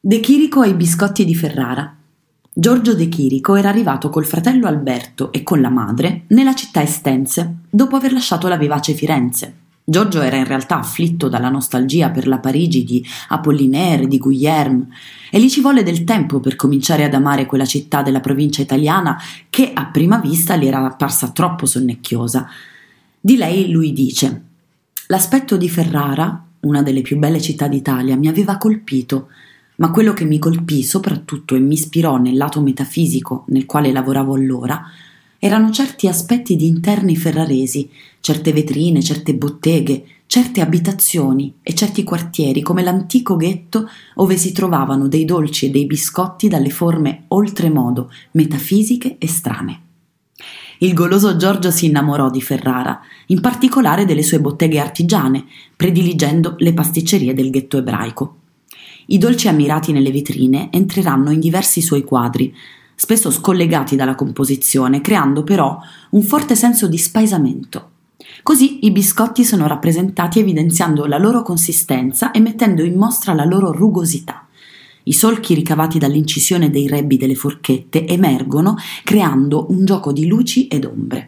De Chirico e i biscotti di Ferrara. Giorgio De Chirico era arrivato col fratello Alberto e con la madre nella città estense, dopo aver lasciato la vivace Firenze. Giorgio era in realtà afflitto dalla nostalgia per la Parigi di Apollinaire, di Guillerme, e gli ci volle del tempo per cominciare ad amare quella città della provincia italiana che a prima vista gli era apparsa troppo sonnecchiosa. Di lei lui dice: L'aspetto di Ferrara, una delle più belle città d'Italia, mi aveva colpito ma quello che mi colpì soprattutto e mi ispirò nel lato metafisico nel quale lavoravo allora erano certi aspetti di interni ferraresi, certe vetrine, certe botteghe, certe abitazioni e certi quartieri come l'antico ghetto ove si trovavano dei dolci e dei biscotti dalle forme oltremodo metafisiche e strane. Il goloso Giorgio si innamorò di Ferrara, in particolare delle sue botteghe artigiane, prediligendo le pasticcerie del ghetto ebraico. I dolci ammirati nelle vetrine entreranno in diversi suoi quadri, spesso scollegati dalla composizione, creando però un forte senso di spaesamento. Così i biscotti sono rappresentati evidenziando la loro consistenza e mettendo in mostra la loro rugosità. I solchi ricavati dall'incisione dei rebbi delle forchette emergono creando un gioco di luci ed ombre.